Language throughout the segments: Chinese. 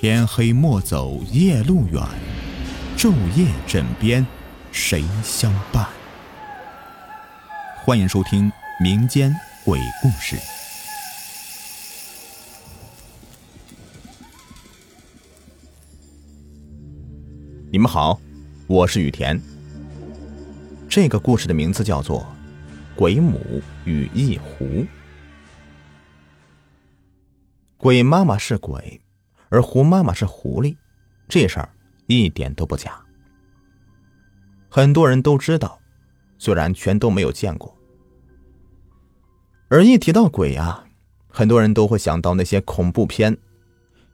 天黑莫走夜路远，昼夜枕边谁相伴？欢迎收听民间鬼故事。你们好，我是雨田。这个故事的名字叫做《鬼母与一狐》。鬼妈妈是鬼，而狐妈妈是狐狸，这事儿一点都不假。很多人都知道，虽然全都没有见过。而一提到鬼啊，很多人都会想到那些恐怖片，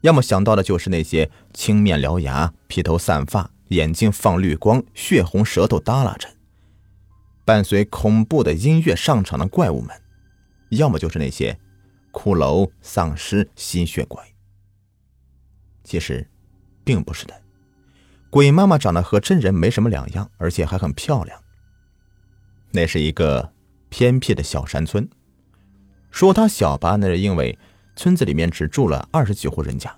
要么想到的就是那些青面獠牙、披头散发、眼睛放绿光、血红舌头耷拉着。伴随恐怖的音乐上场的怪物们，要么就是那些骷髅、丧尸、吸血鬼。其实，并不是的，鬼妈妈长得和真人没什么两样，而且还很漂亮。那是一个偏僻的小山村，说它小吧，那是因为村子里面只住了二十几户人家。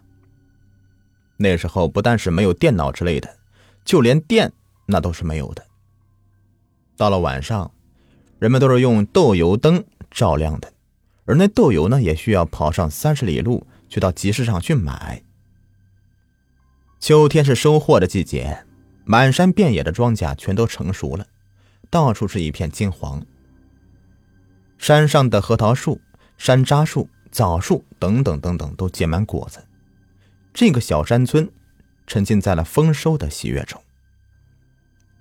那时候不但是没有电脑之类的，就连电那都是没有的。到了晚上，人们都是用豆油灯照亮的，而那豆油呢，也需要跑上三十里路去到集市上去买。秋天是收获的季节，满山遍野的庄稼全都成熟了，到处是一片金黄。山上的核桃树、山楂树、枣树等等等等都结满果子，这个小山村沉浸在了丰收的喜悦中。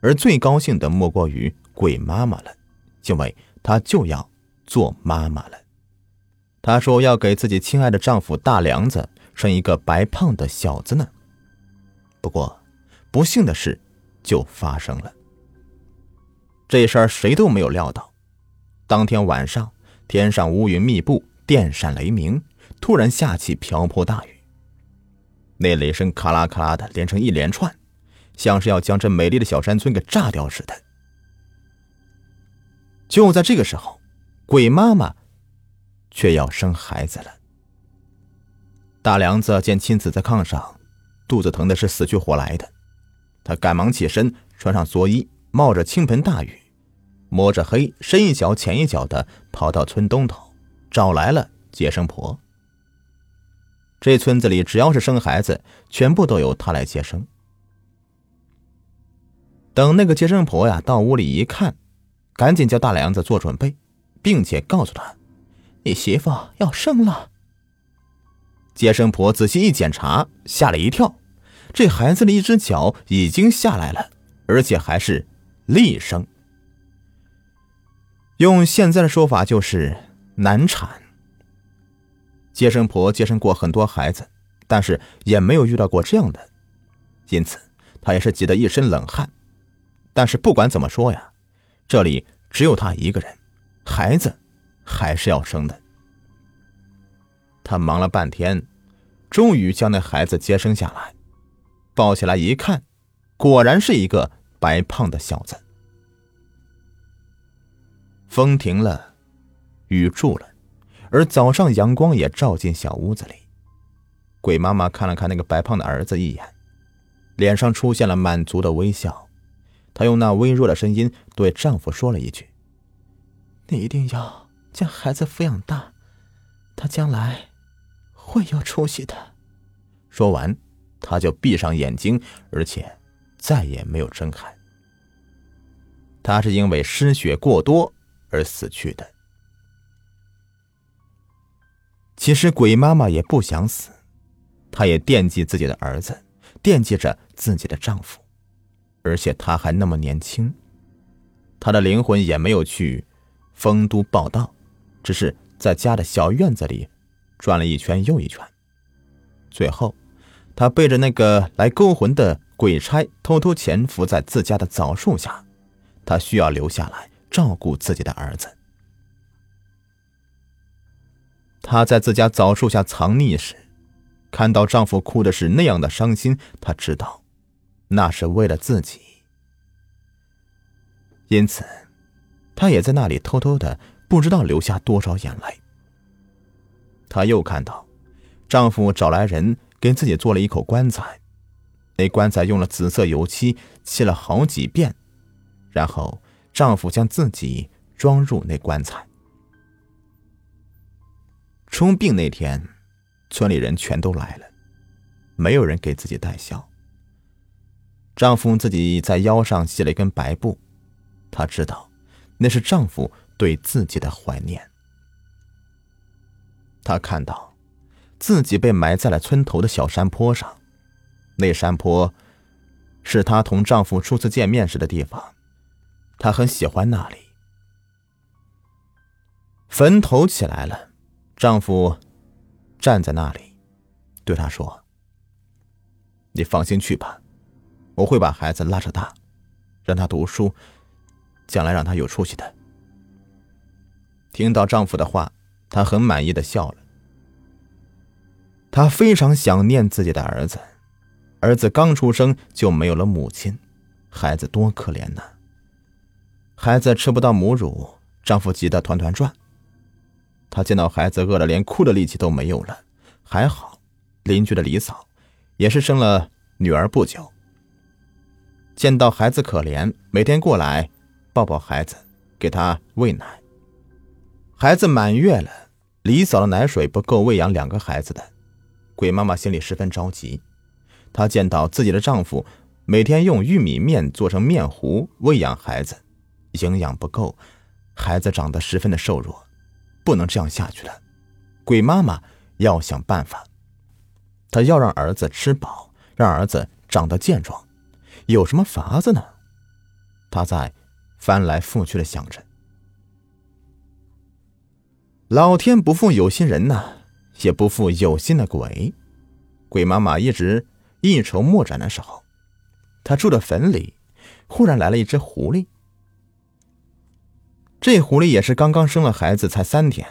而最高兴的莫过于鬼妈妈了，因为她就要做妈妈了。她说要给自己亲爱的丈夫大梁子生一个白胖的小子呢。不过，不幸的事就发生了。这事儿谁都没有料到。当天晚上，天上乌云密布，电闪雷鸣，突然下起瓢泼大雨。那雷声咔啦咔啦的连成一连串。像是要将这美丽的小山村给炸掉似的。就在这个时候，鬼妈妈却要生孩子了。大梁子见妻子在炕上，肚子疼的是死去活来的，他赶忙起身，穿上蓑衣，冒着倾盆大雨，摸着黑，深一脚浅一脚的跑到村东头，找来了接生婆。这村子里只要是生孩子，全部都由他来接生。等那个接生婆呀到屋里一看，赶紧叫大梁子做准备，并且告诉他：“你媳妇要生了。”接生婆仔细一检查，吓了一跳，这孩子的一只脚已经下来了，而且还是厉生。用现在的说法就是难产。接生婆接生过很多孩子，但是也没有遇到过这样的，因此她也是急得一身冷汗。但是不管怎么说呀，这里只有她一个人，孩子还是要生的。他忙了半天，终于将那孩子接生下来，抱起来一看，果然是一个白胖的小子。风停了，雨住了，而早上阳光也照进小屋子里。鬼妈妈看了看那个白胖的儿子一眼，脸上出现了满足的微笑。她用那微弱的声音对丈夫说了一句：“你一定要将孩子抚养大，他将来会有出息的。”说完，他就闭上眼睛，而且再也没有睁开。他是因为失血过多而死去的。其实鬼妈妈也不想死，她也惦记自己的儿子，惦记着自己的丈夫。而且她还那么年轻，她的灵魂也没有去丰都报道，只是在家的小院子里转了一圈又一圈。最后，他背着那个来勾魂的鬼差，偷偷潜伏在自家的枣树下。他需要留下来照顾自己的儿子。她在自家枣树下藏匿时，看到丈夫哭的是那样的伤心，她知道。那是为了自己，因此，她也在那里偷偷的，不知道流下多少眼泪。她又看到，丈夫找来人给自己做了一口棺材，那棺材用了紫色油漆漆了好几遍，然后丈夫将自己装入那棺材。出殡那天，村里人全都来了，没有人给自己戴孝。丈夫自己在腰上系了一根白布，她知道那是丈夫对自己的怀念。她看到自己被埋在了村头的小山坡上，那山坡是她同丈夫初次见面时的地方，她很喜欢那里。坟头起来了，丈夫站在那里，对她说：“你放心去吧。”我会把孩子拉扯大，让他读书，将来让他有出息的。听到丈夫的话，他很满意的笑了。他非常想念自己的儿子，儿子刚出生就没有了母亲，孩子多可怜呐！孩子吃不到母乳，丈夫急得团团转。他见到孩子饿了，连哭的力气都没有了。还好，邻居的李嫂也是生了女儿不久。见到孩子可怜，每天过来抱抱孩子，给他喂奶。孩子满月了，李嫂的奶水不够喂养两个孩子的，鬼妈妈心里十分着急。她见到自己的丈夫每天用玉米面做成面糊喂养孩子，营养不够，孩子长得十分的瘦弱，不能这样下去了。鬼妈妈要想办法，她要让儿子吃饱，让儿子长得健壮。有什么法子呢？她在翻来覆去的想着。老天不负有心人呐，也不负有心的鬼。鬼妈妈一直一筹莫展的时候，她住的坟里忽然来了一只狐狸。这狐狸也是刚刚生了孩子，才三天。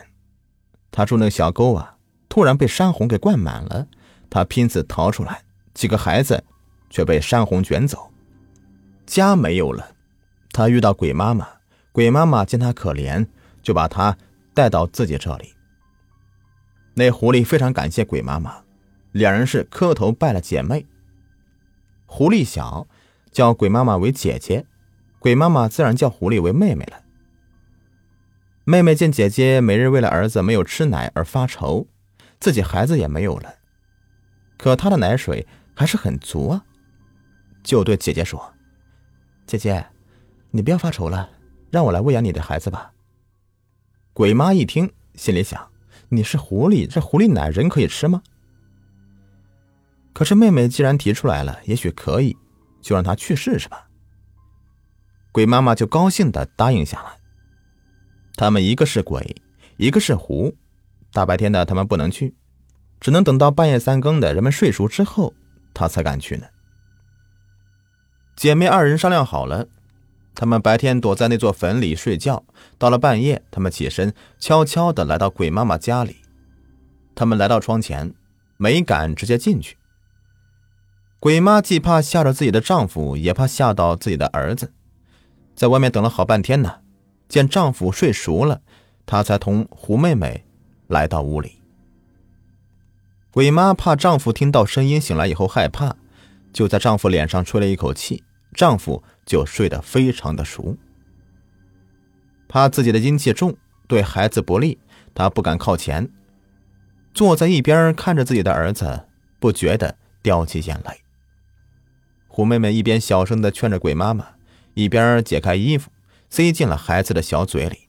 他住那个小沟啊，突然被山洪给灌满了。他拼死逃出来，几个孩子。却被山洪卷走，家没有了。他遇到鬼妈妈，鬼妈妈见他可怜，就把他带到自己这里。那狐狸非常感谢鬼妈妈，两人是磕头拜了姐妹。狐狸小，叫鬼妈妈为姐姐，鬼妈妈自然叫狐狸为妹妹了。妹妹见姐姐每日为了儿子没有吃奶而发愁，自己孩子也没有了，可她的奶水还是很足啊。就对姐姐说：“姐姐，你不要发愁了，让我来喂养你的孩子吧。”鬼妈一听，心里想：“你是狐狸，这狐狸奶人可以吃吗？”可是妹妹既然提出来了，也许可以，就让她去试试吧。鬼妈妈就高兴的答应下来。他们一个是鬼，一个是狐，大白天的他们不能去，只能等到半夜三更的人们睡熟之后，他才敢去呢。姐妹二人商量好了，他们白天躲在那座坟里睡觉，到了半夜，他们起身，悄悄的来到鬼妈妈家里。他们来到窗前，没敢直接进去。鬼妈既怕吓着自己的丈夫，也怕吓到自己的儿子，在外面等了好半天呢。见丈夫睡熟了，她才同胡妹妹来到屋里。鬼妈怕丈夫听到声音醒来以后害怕。就在丈夫脸上吹了一口气，丈夫就睡得非常的熟。怕自己的阴气重，对孩子不利，她不敢靠前，坐在一边看着自己的儿子，不觉得掉起眼泪。虎妹妹一边小声的劝着鬼妈妈，一边解开衣服，塞进了孩子的小嘴里。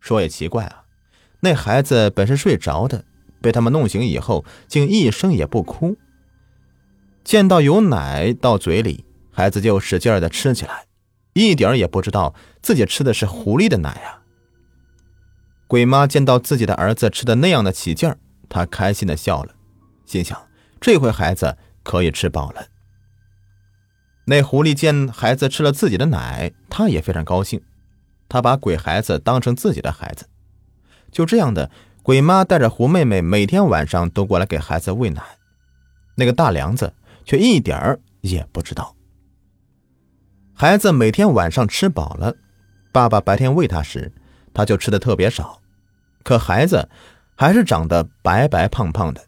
说也奇怪啊，那孩子本是睡着的，被他们弄醒以后，竟一声也不哭。见到有奶到嘴里，孩子就使劲的吃起来，一点也不知道自己吃的是狐狸的奶啊。鬼妈见到自己的儿子吃的那样的起劲儿，她开心的笑了，心想这回孩子可以吃饱了。那狐狸见孩子吃了自己的奶，他也非常高兴，他把鬼孩子当成自己的孩子。就这样的，鬼妈带着狐妹妹每天晚上都过来给孩子喂奶，那个大梁子。却一点儿也不知道，孩子每天晚上吃饱了，爸爸白天喂他时，他就吃的特别少，可孩子还是长得白白胖胖的。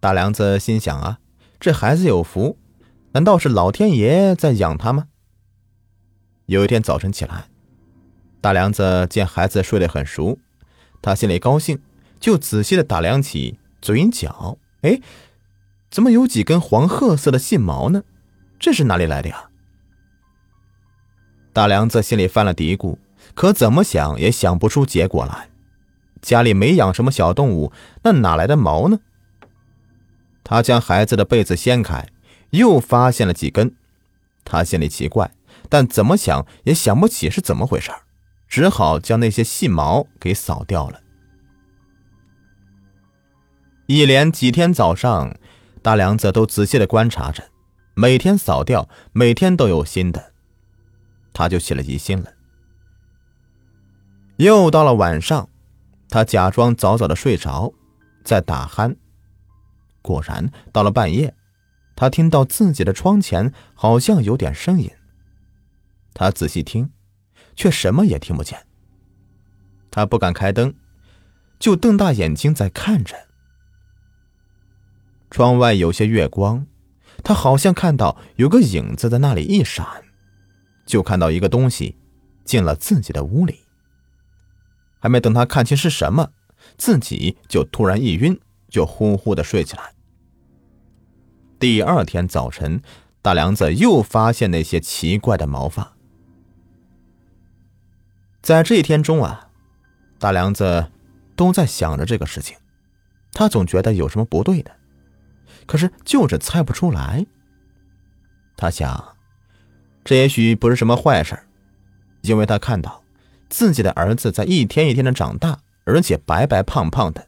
大梁子心想啊，这孩子有福，难道是老天爷在养他吗？有一天早晨起来，大梁子见孩子睡得很熟，他心里高兴，就仔细的打量起嘴角，哎，怎么有几根黄褐色的细毛呢？这是哪里来的呀？大梁子心里犯了嘀咕，可怎么想也想不出结果来。家里没养什么小动物，那哪来的毛呢？他将孩子的被子掀开，又发现了几根。他心里奇怪，但怎么想也想不起是怎么回事，只好将那些细毛给扫掉了。一连几天早上，大梁子都仔细的观察着，每天扫掉，每天都有新的。他就起了疑心了。又到了晚上，他假装早早的睡着，在打鼾。果然，到了半夜，他听到自己的窗前好像有点声音。他仔细听，却什么也听不见。他不敢开灯，就瞪大眼睛在看着。窗外有些月光，他好像看到有个影子在那里一闪。就看到一个东西进了自己的屋里，还没等他看清是什么，自己就突然一晕，就呼呼的睡起来。第二天早晨，大梁子又发现那些奇怪的毛发。在这一天中啊，大梁子都在想着这个事情，他总觉得有什么不对的，可是就是猜不出来。他想。这也许不是什么坏事因为他看到自己的儿子在一天一天的长大，而且白白胖胖的，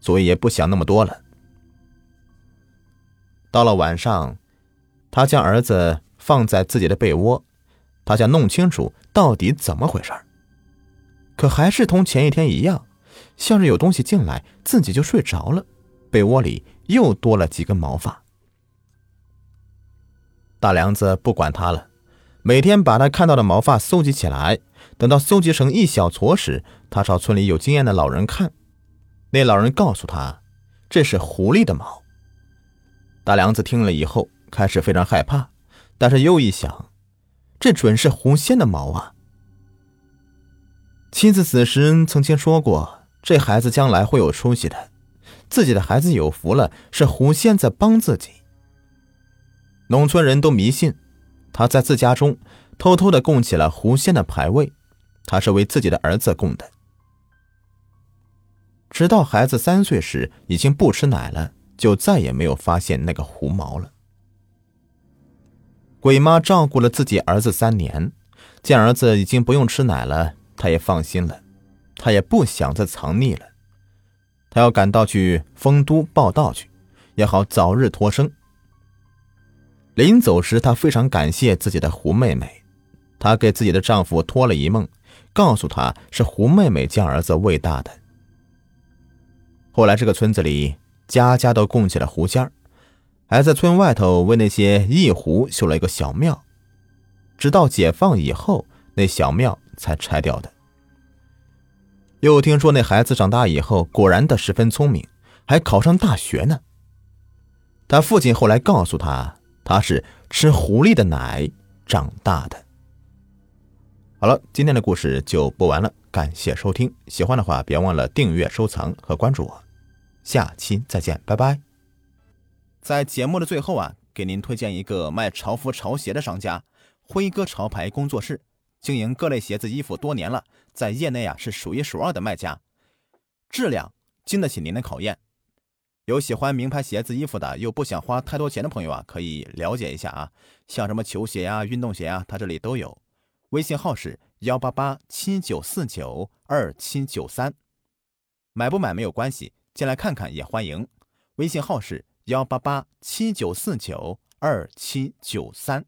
所以也不想那么多了。到了晚上，他将儿子放在自己的被窝，他想弄清楚到底怎么回事可还是同前一天一样，像是有东西进来，自己就睡着了，被窝里又多了几根毛发。大梁子不管他了。每天把他看到的毛发搜集起来，等到搜集成一小撮时，他朝村里有经验的老人看。那老人告诉他，这是狐狸的毛。大梁子听了以后，开始非常害怕，但是又一想，这准是狐仙的毛啊！妻子死时曾经说过，这孩子将来会有出息的，自己的孩子有福了，是狐仙在帮自己。农村人都迷信。他在自家中偷偷的供起了狐仙的牌位，他是为自己的儿子供的。直到孩子三岁时，已经不吃奶了，就再也没有发现那个狐毛了。鬼妈照顾了自己儿子三年，见儿子已经不用吃奶了，她也放心了，她也不想再藏匿了，她要赶到去丰都报道去，也好早日脱生。临走时，她非常感谢自己的胡妹妹，她给自己的丈夫托了一梦，告诉他是胡妹妹将儿子喂大的。后来，这个村子里家家都供起了狐仙儿还在村外头为那些异狐修了一个小庙，直到解放以后，那小庙才拆掉的。又听说那孩子长大以后，果然的十分聪明，还考上大学呢。他父亲后来告诉他。他是吃狐狸的奶长大的。好了，今天的故事就播完了，感谢收听，喜欢的话别忘了订阅、收藏和关注我，下期再见，拜拜。在节目的最后啊，给您推荐一个卖潮服潮鞋的商家——辉哥潮牌工作室，经营各类鞋子衣服多年了，在业内啊是数一数二的卖家，质量经得起您的考验。有喜欢名牌鞋子、衣服的，又不想花太多钱的朋友啊，可以了解一下啊。像什么球鞋呀、运动鞋啊，他这里都有。微信号是幺八八七九四九二七九三，买不买没有关系，进来看看也欢迎。微信号是幺八八七九四九二七九三。